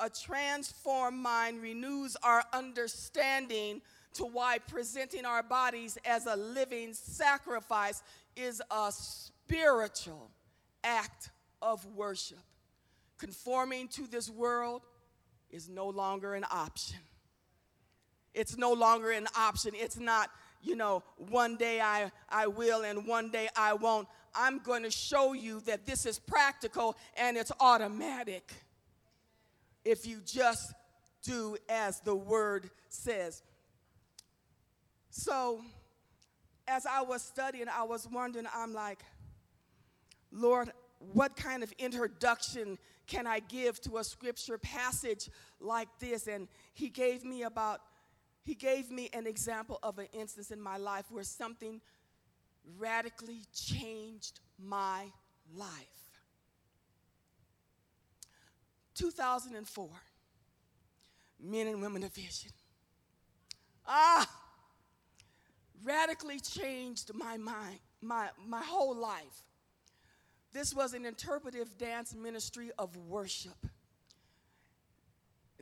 A transformed mind renews our understanding to why presenting our bodies as a living sacrifice is a spiritual act of worship. Conforming to this world is no longer an option. It's no longer an option. It's not, you know, one day I, I will and one day I won't. I'm going to show you that this is practical and it's automatic if you just do as the word says. So, as I was studying, I was wondering, I'm like, Lord, what kind of introduction can I give to a scripture passage like this? And he gave me about, he gave me an example of an instance in my life where something radically changed my life. 2004, men and women of vision. Ah, radically changed my mind, my, my whole life. This was an interpretive dance ministry of worship.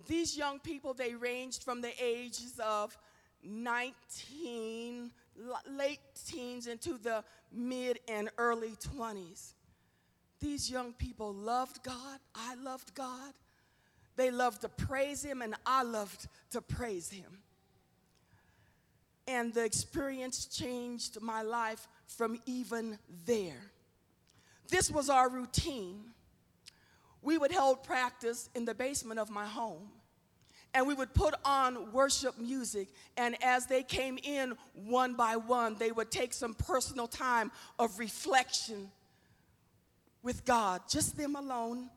These young people, they ranged from the ages of 19, late teens into the mid and early 20s. These young people loved God. I loved God. They loved to praise Him, and I loved to praise Him. And the experience changed my life from even there. This was our routine. We would hold practice in the basement of my home. And we would put on worship music. And as they came in one by one, they would take some personal time of reflection with God, just them alone.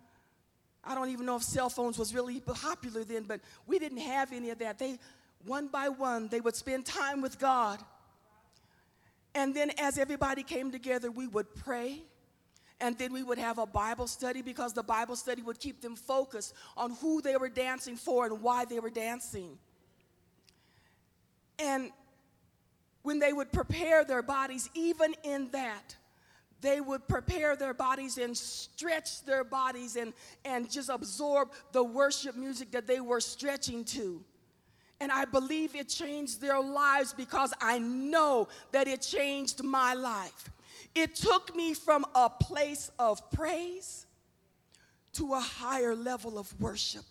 I don't even know if cell phones was really popular then, but we didn't have any of that. They one by one they would spend time with God. And then as everybody came together, we would pray and then we would have a Bible study because the Bible study would keep them focused on who they were dancing for and why they were dancing. And when they would prepare their bodies, even in that, they would prepare their bodies and stretch their bodies and, and just absorb the worship music that they were stretching to. And I believe it changed their lives because I know that it changed my life. It took me from a place of praise to a higher level of worship.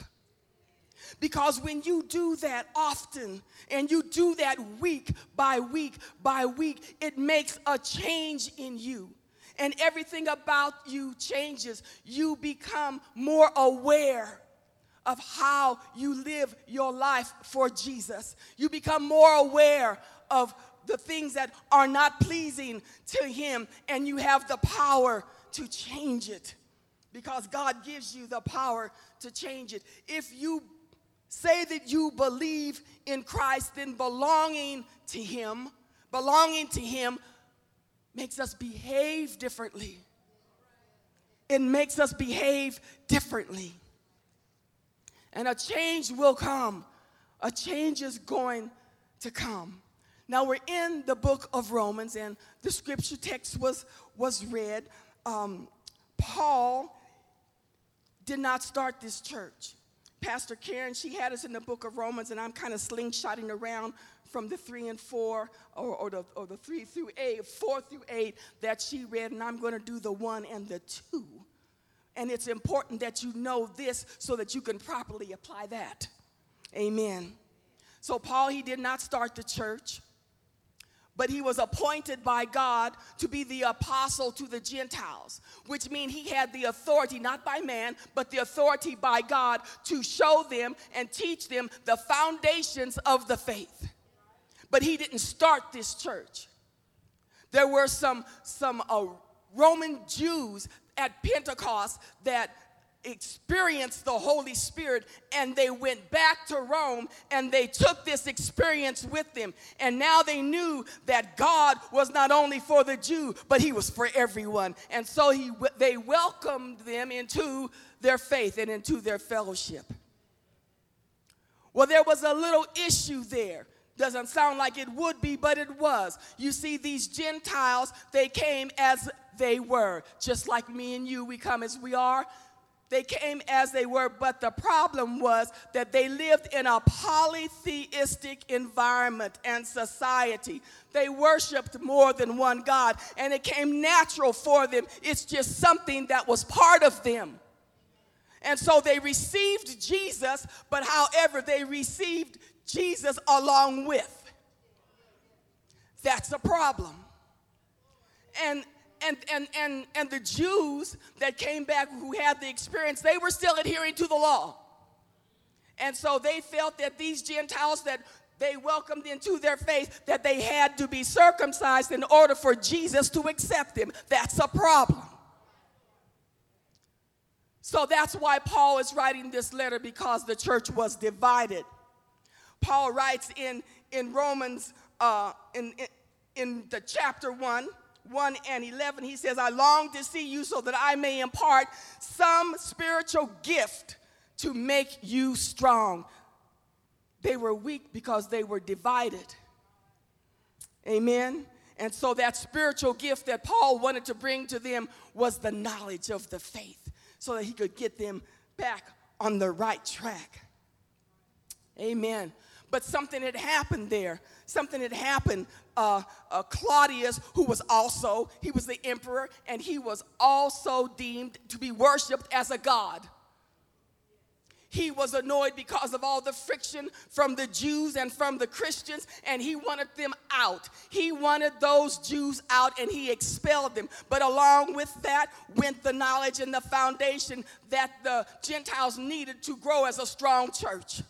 Because when you do that often and you do that week by week by week, it makes a change in you. And everything about you changes. You become more aware of how you live your life for Jesus. You become more aware of the things that are not pleasing to Him, and you have the power to change it because God gives you the power to change it. If you say that you believe in Christ, then belonging to Him, belonging to Him makes us behave differently. It makes us behave differently. And a change will come. A change is going to come. Now we're in the book of Romans, and the scripture text was, was read. Um, Paul did not start this church. Pastor Karen, she had us in the book of Romans, and I'm kind of slingshotting around from the three and four, or, or, the, or the three through eight, four through eight that she read, and I'm going to do the one and the two. And it's important that you know this so that you can properly apply that. Amen. So, Paul, he did not start the church but he was appointed by God to be the apostle to the Gentiles, which means he had the authority, not by man, but the authority by God to show them and teach them the foundations of the faith. But he didn't start this church. There were some, some uh, Roman Jews at Pentecost that experienced the Holy Spirit and they went back to Rome and they took this experience with them. And now they knew that God was not only for the Jew, but he was for everyone. And so he, they welcomed them into their faith and into their fellowship. Well, there was a little issue there. Doesn't sound like it would be, but it was. You see, these Gentiles, they came as they were, just like me and you, we come as we are They came as they were, but the problem was that they lived in a polytheistic environment and society. They worshiped more than one God, and it came natural for them. It's just something that was part of them. And so they received Jesus, but however, they received Jesus along with. That's a problem. And and, and, and, and the Jews that came back who had the experience, they were still adhering to the law. And so they felt that these Gentiles that they welcomed into their faith, that they had to be circumcised in order for Jesus to accept them. That's a problem. So that's why Paul is writing this letter because the church was divided. Paul writes in, in Romans, uh, in, in, in the chapter 1, 1 and 11, he says, I long to see you so that I may impart some spiritual gift to make you strong. They were weak because they were divided. Amen. And so that spiritual gift that Paul wanted to bring to them was the knowledge of the faith so that he could get them back on the right track. Amen. But something had happened there. Something had happened. Uh, uh, Claudius, who was also, he was the emperor, and he was also deemed to be worshiped as a god. He was annoyed because of all the friction from the Jews and from the Christians, and he wanted them out. He wanted those Jews out and he expelled them. But along with that went the knowledge and the foundation that the Gentiles needed to grow as a strong church.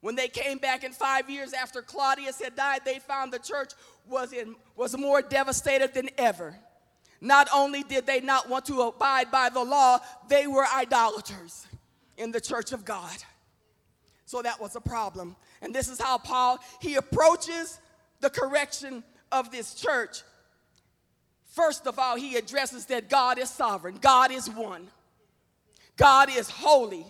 When they came back in five years after Claudius had died, they found the church was, in, was more devastated than ever. Not only did they not want to abide by the law, they were idolaters in the church of God. So that was a problem. And this is how Paul he approaches the correction of this church. First of all, he addresses that God is sovereign. God is one. God is holy.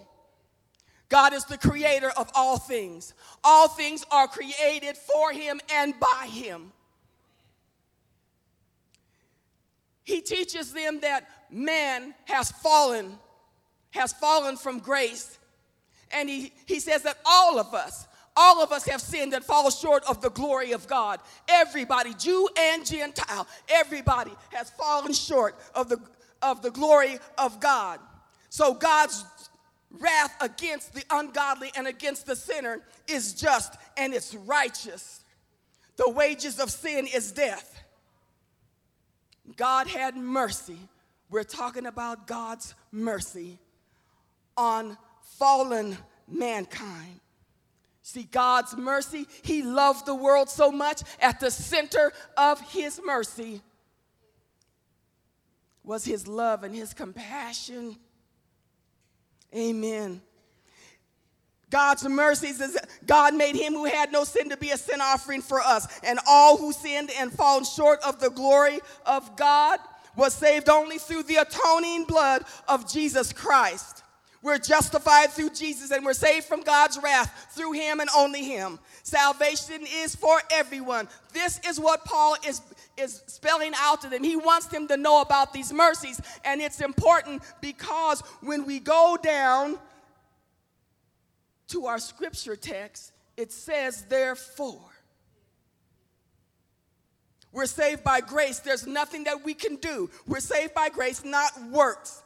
God is the creator of all things. All things are created for him and by him. He teaches them that man has fallen, has fallen from grace. And he, he says that all of us, all of us have sinned and fall short of the glory of God. Everybody, Jew and Gentile, everybody has fallen short of the, of the glory of God. So God's wrath against the ungodly and against the sinner is just and it's righteous. The wages of sin is death. God had mercy. We're talking about God's mercy on fallen mankind. See, God's mercy, He loved the world so much, at the center of His mercy was His love and His compassion Amen. God's mercies is God made him who had no sin to be a sin offering for us. And all who sinned and fallen short of the glory of God was saved only through the atoning blood of Jesus Christ. We're justified through Jesus and we're saved from God's wrath through him and only him. Salvation is for everyone. This is what Paul is, is spelling out to them. He wants them to know about these mercies. And it's important because when we go down to our scripture text, it says, therefore. We're saved by grace. There's nothing that we can do. We're saved by grace, not works.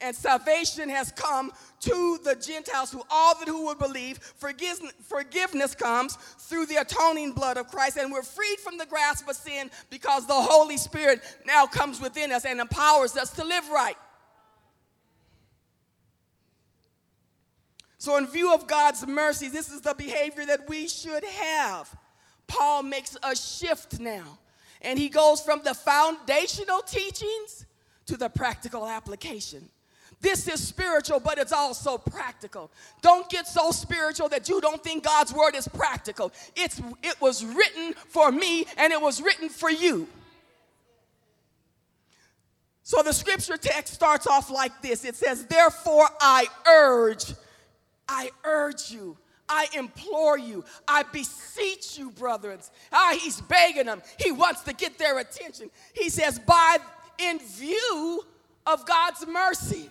And salvation has come to the Gentiles, who all that who would believe. Forgiveness, forgiveness comes through the atoning blood of Christ, and we're freed from the grasp of sin because the Holy Spirit now comes within us and empowers us to live right. So, in view of God's mercy, this is the behavior that we should have. Paul makes a shift now, and he goes from the foundational teachings to the practical application. This is spiritual, but it's also practical. Don't get so spiritual that you don't think God's word is practical. It's, it was written for me and it was written for you. So the scripture text starts off like this it says, Therefore, I urge, I urge you. I implore you, I beseech you, brethren. Ah, he's begging them. He wants to get their attention. He says, by in view of God's mercy,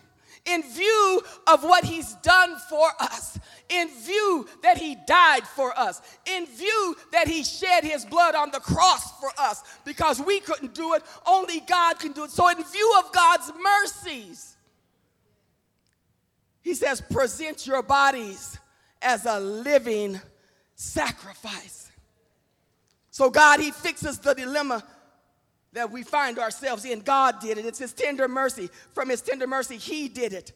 in view of what He's done for us, in view that He died for us, in view that He shed His blood on the cross for us, because we couldn't do it, only God can do it. So, in view of God's mercies, He says, present your bodies as a living sacrifice. So, God, He fixes the dilemma that we find ourselves in. God did it. It's His tender mercy. From His tender mercy, He did it.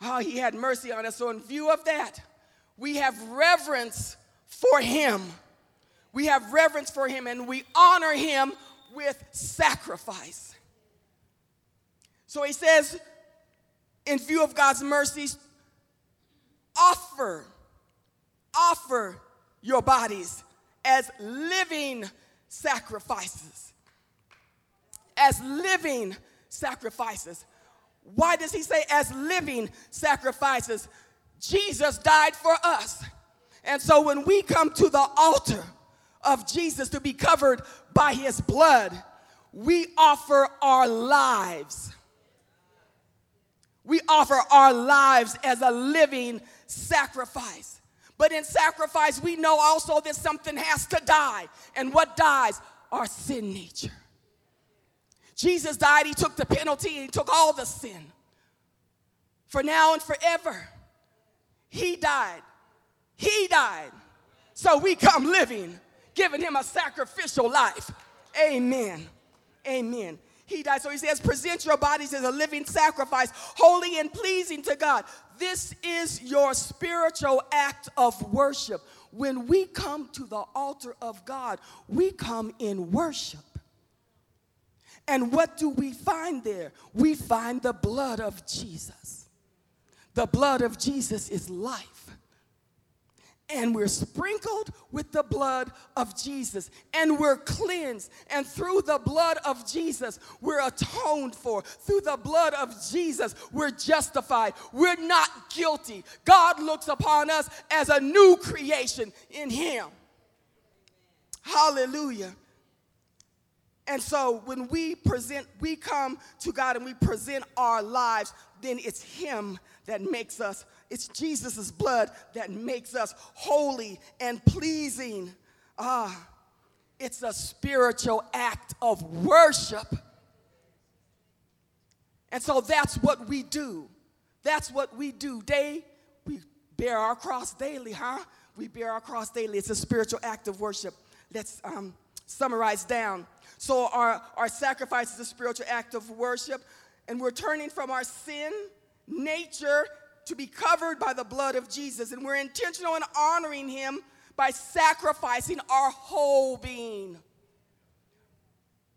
Oh, He had mercy on us. So, in view of that, we have reverence for Him. We have reverence for Him and we honor Him with sacrifice. So, He says, in view of God's mercies, offer, offer your bodies as living sacrifices as living sacrifices. Why does he say as living sacrifices? Jesus died for us. And so when we come to the altar of Jesus to be covered by his blood, we offer our lives. We offer our lives as a living sacrifice. But in sacrifice, we know also that something has to die. And what dies? Our sin nature. Jesus died, he took the penalty, he took all the sin. For now and forever, he died. He died. So we come living, giving him a sacrificial life. Amen. Amen. He died. So he says, present your bodies as a living sacrifice, holy and pleasing to God. This is your spiritual act of worship. When we come to the altar of God, we come in worship. And what do we find there? We find the blood of Jesus. The blood of Jesus is life. And we're sprinkled with the blood of Jesus. And we're cleansed. And through the blood of Jesus, we're atoned for. Through the blood of Jesus, we're justified. We're not guilty. God looks upon us as a new creation in Him. Hallelujah. And so when we present, we come to God and we present our lives, then it's Him that makes us, it's Jesus' blood that makes us holy and pleasing. Ah, it's a spiritual act of worship. And so that's what we do. That's what we do. Day, we bear our cross daily, huh? We bear our cross daily. It's a spiritual act of worship. Let's um, summarize down. So our, our sacrifice is a spiritual act of worship, and we're turning from our sin nature to be covered by the blood of Jesus. And we're intentional in honoring him by sacrificing our whole being.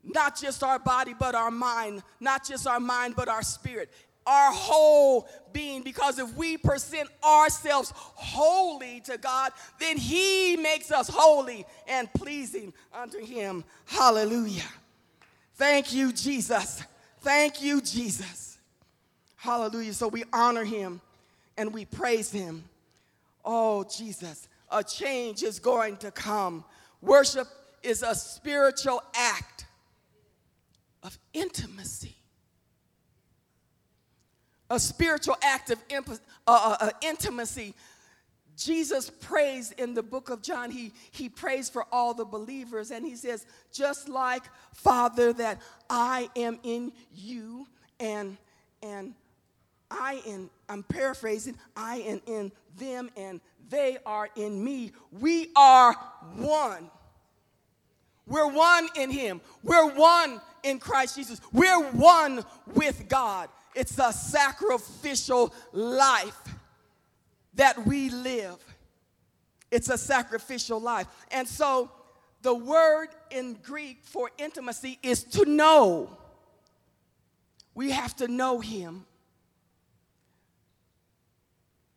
Not just our body, but our mind. Not just our mind, but our spirit our whole being because if we present ourselves holy to God, then He makes us holy and pleasing unto Him. Hallelujah. Thank you, Jesus. Thank you, Jesus. Hallelujah. So we honor Him and we praise Him. Oh, Jesus, a change is going to come. Worship is a spiritual act of intimacy a spiritual act of uh, uh, uh, intimacy. Jesus prays in the book of John, he, he prays for all the believers, and he says, Just like Father, that I am in you, and, and I in, I'm paraphrasing, I am in them, and they are in me. We are one. We're one in Him. We're one in Christ Jesus. We're one with God. It's a sacrificial life that we live. It's a sacrificial life. And so the word in Greek for intimacy is to know. We have to know him.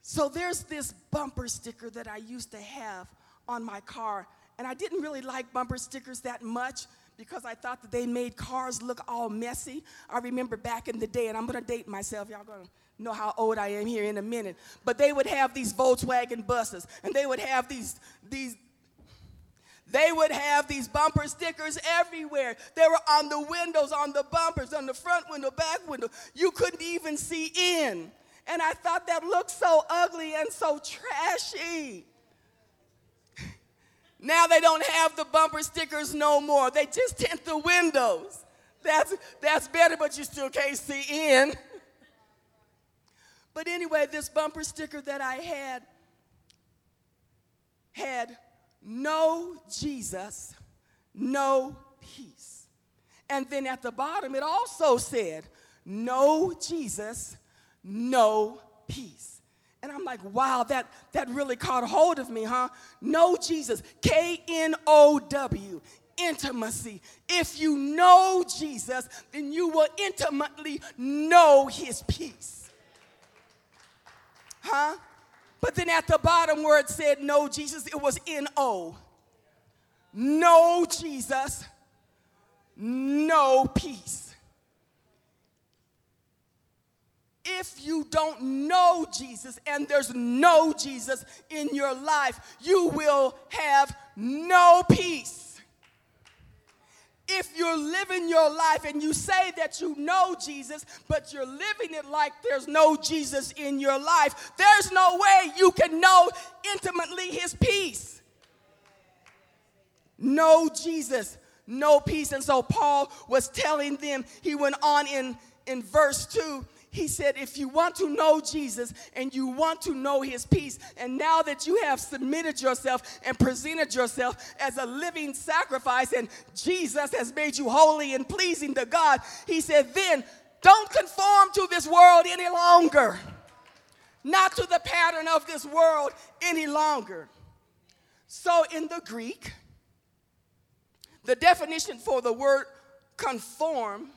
So there's this bumper sticker that I used to have on my car, and I didn't really like bumper stickers that much because I thought that they made cars look all messy. I remember back in the day, and I'm gonna date myself, y'all gonna know how old I am here in a minute. But they would have these Volkswagen buses, and they would have these, these, they would have these bumper stickers everywhere. They were on the windows, on the bumpers, on the front window, back window. You couldn't even see in. And I thought that looked so ugly and so trashy. Now they don't have the bumper stickers no more. They just tint the windows. That's, that's better, but you still can't see in. But anyway, this bumper sticker that I had had no Jesus, no peace. And then at the bottom, it also said, no Jesus, no peace. And I'm like, wow, that, that really caught hold of me, huh? No Jesus, K N O W, intimacy. If you know Jesus, then you will intimately know his peace. Huh? But then at the bottom where it said no Jesus, it was N O. No Jesus, no peace. If you don't know Jesus and there's no Jesus in your life, you will have no peace if you're living your life and you say that you know Jesus, but you're living it like there's no Jesus in your life, there's no way you can know intimately his peace. No Jesus, no peace. And so Paul was telling them, he went on in, in verse 2 he said, if you want to know Jesus and you want to know his peace, and now that you have submitted yourself and presented yourself as a living sacrifice, and Jesus has made you holy and pleasing to God, he said, then don't conform to this world any longer, not to the pattern of this world any longer. So, in the Greek, the definition for the word conform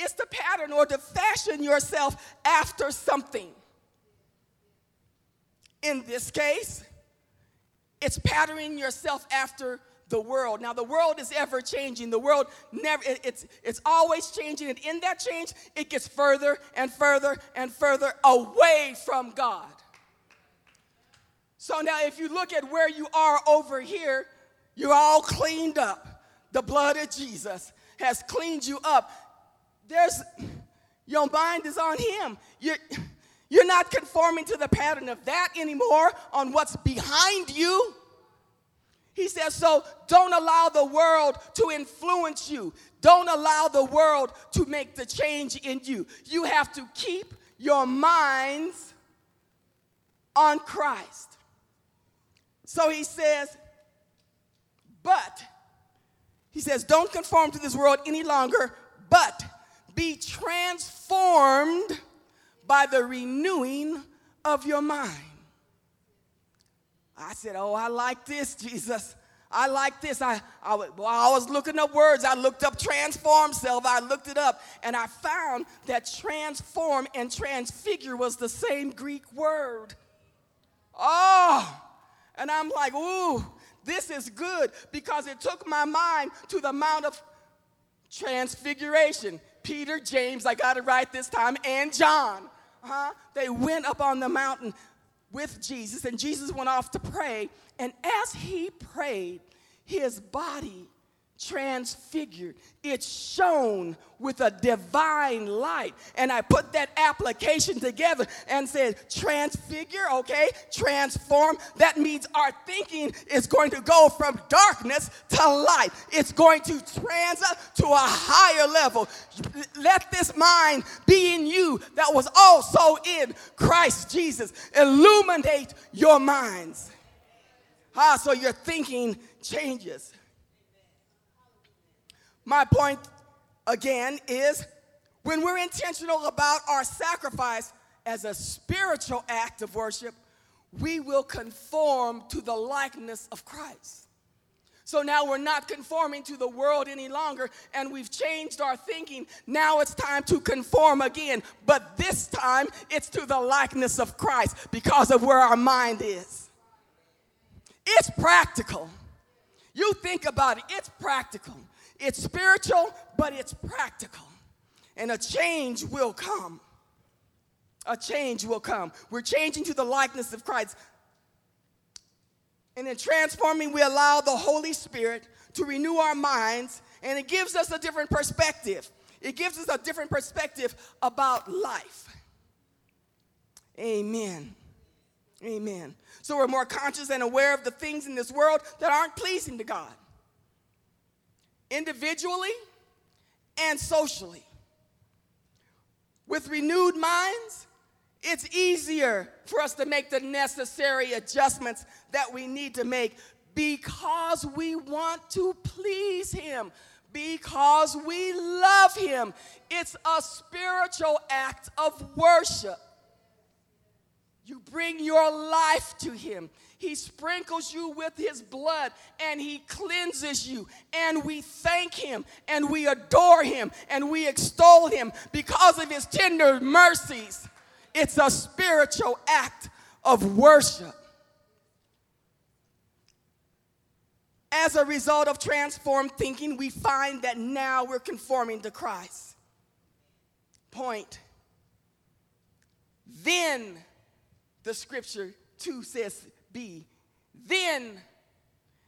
it's the pattern or to fashion yourself after something. In this case, it's patterning yourself after the world. Now, the world is ever changing. The world never, it's, it's always changing. And in that change, it gets further and further and further away from God. So now, if you look at where you are over here, you're all cleaned up. The blood of Jesus has cleaned you up there's your mind is on him. You're, you're not conforming to the pattern of that anymore on what's behind you. He says, so don't allow the world to influence you. Don't allow the world to make the change in you. You have to keep your minds on Christ. So he says, but, he says, don't conform to this world any longer, but be transformed by the renewing of your mind. I said, Oh, I like this, Jesus. I like this. I, I, well, I was looking up words. I looked up transform self. I looked it up and I found that transform and transfigure was the same Greek word. Oh, and I'm like, ooh, this is good because it took my mind to the Mount of Transfiguration. Peter, James, I got it right this time, and John. Huh? They went up on the mountain with Jesus, and Jesus went off to pray. And as he prayed, his body transfigured. It shone with a divine light. And I put that application together and said, transfigure, okay? Transform. That means our thinking is going to go from darkness to light. It's going to trans to a higher level. Let this mind be in you that was also in Christ Jesus. Illuminate your minds. Ah, so your thinking changes. My point again is when we're intentional about our sacrifice as a spiritual act of worship, we will conform to the likeness of Christ. So now we're not conforming to the world any longer, and we've changed our thinking. Now it's time to conform again, but this time it's to the likeness of Christ because of where our mind is. It's practical. You think about it, it's practical. It's spiritual, but it's practical. And a change will come. A change will come. We're changing to the likeness of Christ. And in transforming, we allow the Holy Spirit to renew our minds, and it gives us a different perspective. It gives us a different perspective about life. Amen. Amen. So we're more conscious and aware of the things in this world that aren't pleasing to God, individually and socially. With renewed minds, it's easier for us to make the necessary adjustments that we need to make because we want to please Him, because we love Him. It's a spiritual act of worship. You bring your life to Him. He sprinkles you with His blood and He cleanses you. And we thank Him and we adore Him and we extol Him because of His tender mercies. It's a spiritual act of worship. As a result of transformed thinking, we find that now we're conforming to Christ. Point. Then, the scripture 2 says, be. Then,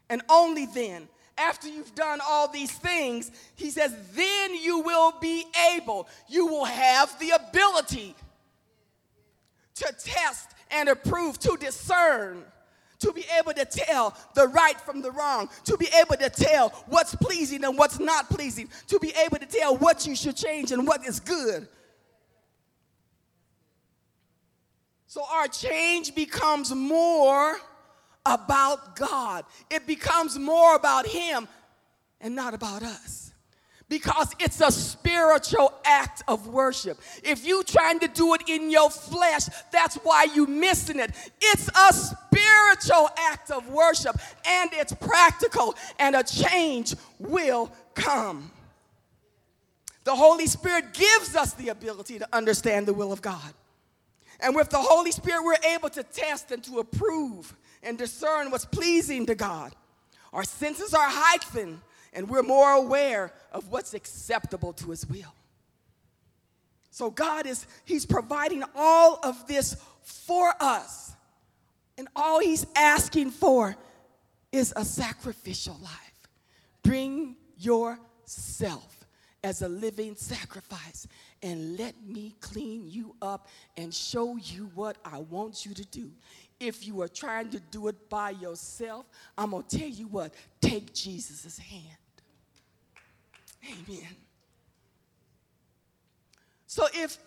and only then, after you've done all these things, he says, then you will be able, you will have the ability to test and approve, to discern, to be able to tell the right from the wrong, to be able to tell what's pleasing and what's not pleasing, to be able to tell what you should change and what is good. So our change becomes more about God, it becomes more about Him and not about us because it's a spiritual act of worship. If you trying to do it in your flesh, that's why you missing it. It's a spiritual act of worship and it's practical and a change will come. The Holy Spirit gives us the ability to understand the will of God. And with the Holy Spirit, we're able to test and to approve and discern what's pleasing to God. Our senses are heightened and we're more aware of what's acceptable to his will. So God is he's providing all of this for us. And all he's asking for is a sacrificial life. Bring yourself as a living sacrifice and let me clean you up and show you what I want you to do. If you are trying to do it by yourself, I'm going to tell you what, take Jesus' hand. Amen. So if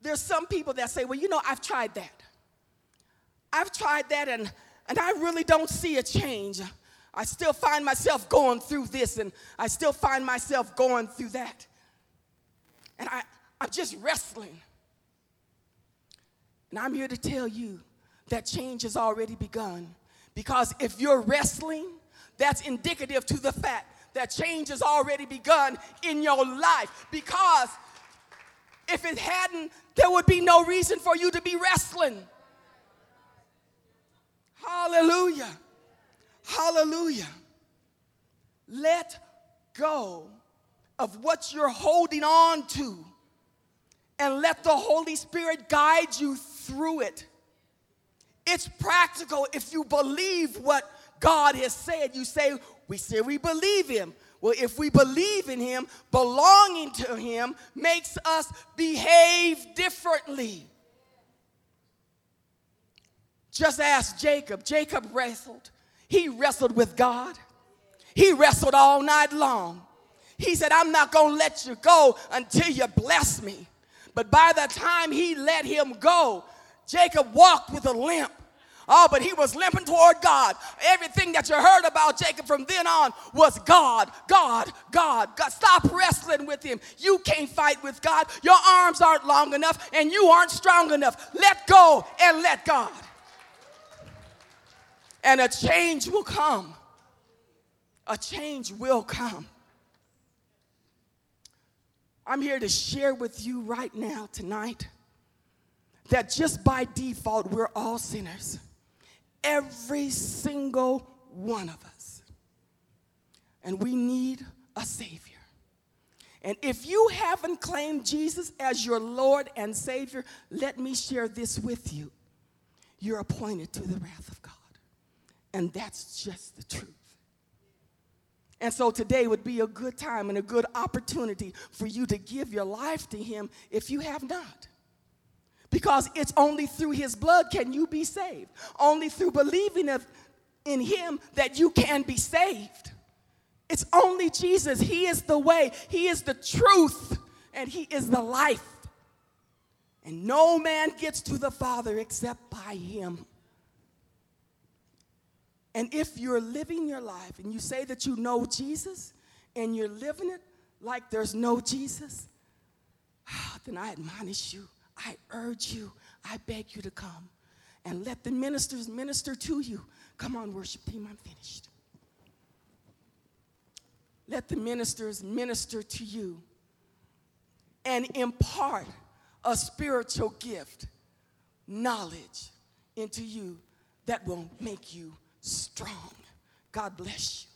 there's some people that say, well, you know, I've tried that. I've tried that and, and I really don't see a change. I still find myself going through this and I still find myself going through that. And I, I'm just wrestling. And I'm here to tell you that change has already begun. Because if you're wrestling, that's indicative to the fact that change has already begun in your life because if it hadn't, there would be no reason for you to be wrestling. Hallelujah. Hallelujah. Let go of what you're holding on to and let the Holy Spirit guide you through it. It's practical if you believe what God has said. You say, we say we believe him. Well, if we believe in him, belonging to him makes us behave differently. Just ask Jacob. Jacob wrestled. He wrestled with God. He wrestled all night long. He said, I'm not going to let you go until you bless me. But by the time he let him go, Jacob walked with a limp. Oh, but he was limping toward God. Everything that you heard about Jacob from then on was God, God, God, God. Stop wrestling with him. You can't fight with God. Your arms aren't long enough and you aren't strong enough. Let go and let God. And a change will come. A change will come. I'm here to share with you right now, tonight, that just by default, we're all sinners. Every single one of us. And we need a Savior. And if you haven't claimed Jesus as your Lord and Savior, let me share this with you. You're appointed to the wrath of God. And that's just the truth. And so today would be a good time and a good opportunity for you to give your life to Him if you have not. Because it's only through His blood can you be saved. Only through believing in Him that you can be saved. It's only Jesus. He is the way, He is the truth, and He is the life. And no man gets to the Father except by Him. And if you're living your life and you say that you know Jesus and you're living it like there's no Jesus, ah, then I admonish you, I urge you, I beg you to come and let the ministers minister to you. Come on, worship team, I'm finished. Let the ministers minister to you and impart a spiritual gift, knowledge into you that will make you strong. God bless you.